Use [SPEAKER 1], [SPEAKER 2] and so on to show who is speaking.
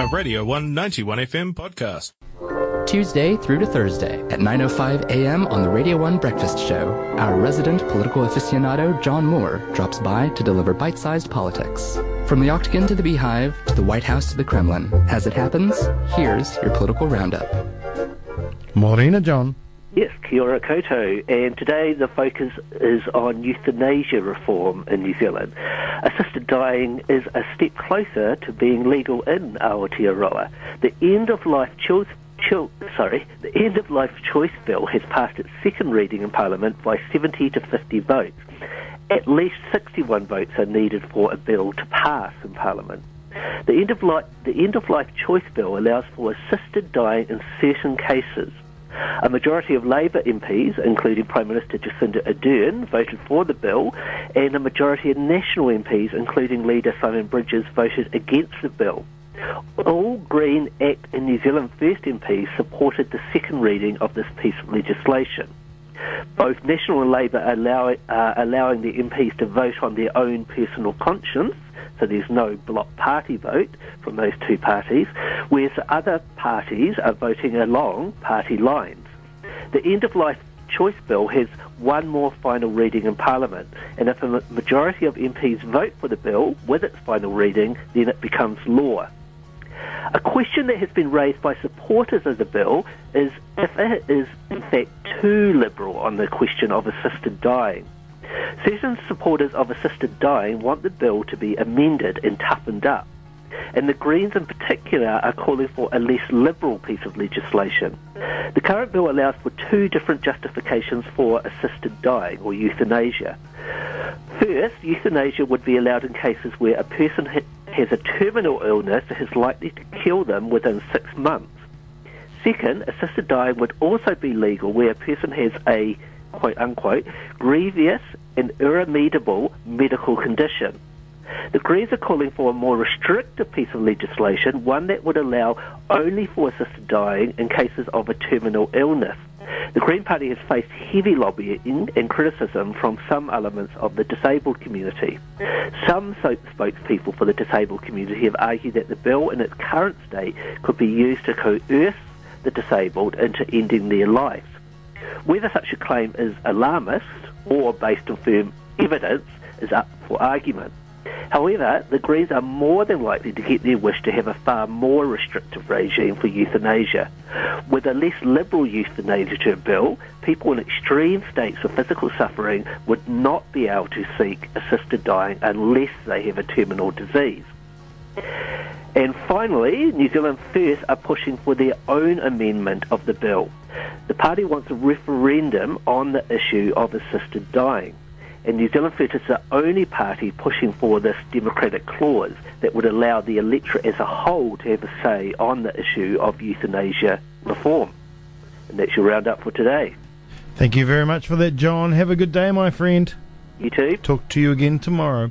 [SPEAKER 1] a Radio 191 FM podcast.
[SPEAKER 2] Tuesday through to Thursday at 9.05 a.m. on the Radio 1 Breakfast Show, our resident political aficionado John Moore drops by to deliver bite-sized politics. From the Octagon to the Beehive, to the White House to the Kremlin, as it happens, here's your political roundup.
[SPEAKER 3] Morena, John.
[SPEAKER 4] Yes, kia ora koutou. And today the focus is on euthanasia reform in New Zealand. Assisted dying is a step closer to being legal in Aotearoa. The end of life choice sorry, the end of life choice bill has passed its second reading in Parliament by 70 to 50 votes. At least 61 votes are needed for a bill to pass in Parliament. The end of life, the end of life choice bill allows for assisted dying in certain cases. A majority of Labour MPs, including Prime Minister Jacinda Ardern, voted for the bill, and a majority of National MPs, including leader Simon Bridges, voted against the bill. All Green Act and New Zealand First MPs supported the second reading of this piece of legislation. Both National and Labour are allow, uh, allowing the MPs to vote on their own personal conscience, so there's no bloc party vote from those two parties, whereas other parties are voting along party lines. The end of life choice bill has one more final reading in Parliament, and if a majority of MPs vote for the bill with its final reading, then it becomes law. A question that has been raised by supporters of the bill is if it is in fact too liberal on the question of assisted dying. Certain supporters of assisted dying want the bill to be amended and toughened up. And the Greens in particular are calling for a less liberal piece of legislation. The current bill allows for two different justifications for assisted dying or euthanasia. First, euthanasia would be allowed in cases where a person has a terminal illness that is likely to kill them within six months. Second, assisted dying would also be legal where a person has a quote unquote grievous and irremediable medical condition. The Greens are calling for a more restrictive piece of legislation, one that would allow only for assisted dying in cases of a terminal illness. The Green Party has faced heavy lobbying and criticism from some elements of the disabled community. Some spokespeople for the disabled community have argued that the bill in its current state could be used to coerce the disabled into ending their lives. Whether such a claim is alarmist or based on firm evidence is up for argument. However, the Greens are more than likely to get their wish to have a far more restrictive regime for euthanasia. With a less liberal euthanasia bill, people in extreme states of physical suffering would not be able to seek assisted dying unless they have a terminal disease. And finally, New Zealand First are pushing for their own amendment of the bill. The party wants a referendum on the issue of assisted dying. And New Zealand First is the only party pushing for this democratic clause that would allow the electorate as a whole to have a say on the issue of euthanasia reform. And that's your roundup for today.
[SPEAKER 3] Thank you very much for that, John. Have a good day, my friend.
[SPEAKER 4] You too.
[SPEAKER 3] Talk to you again tomorrow.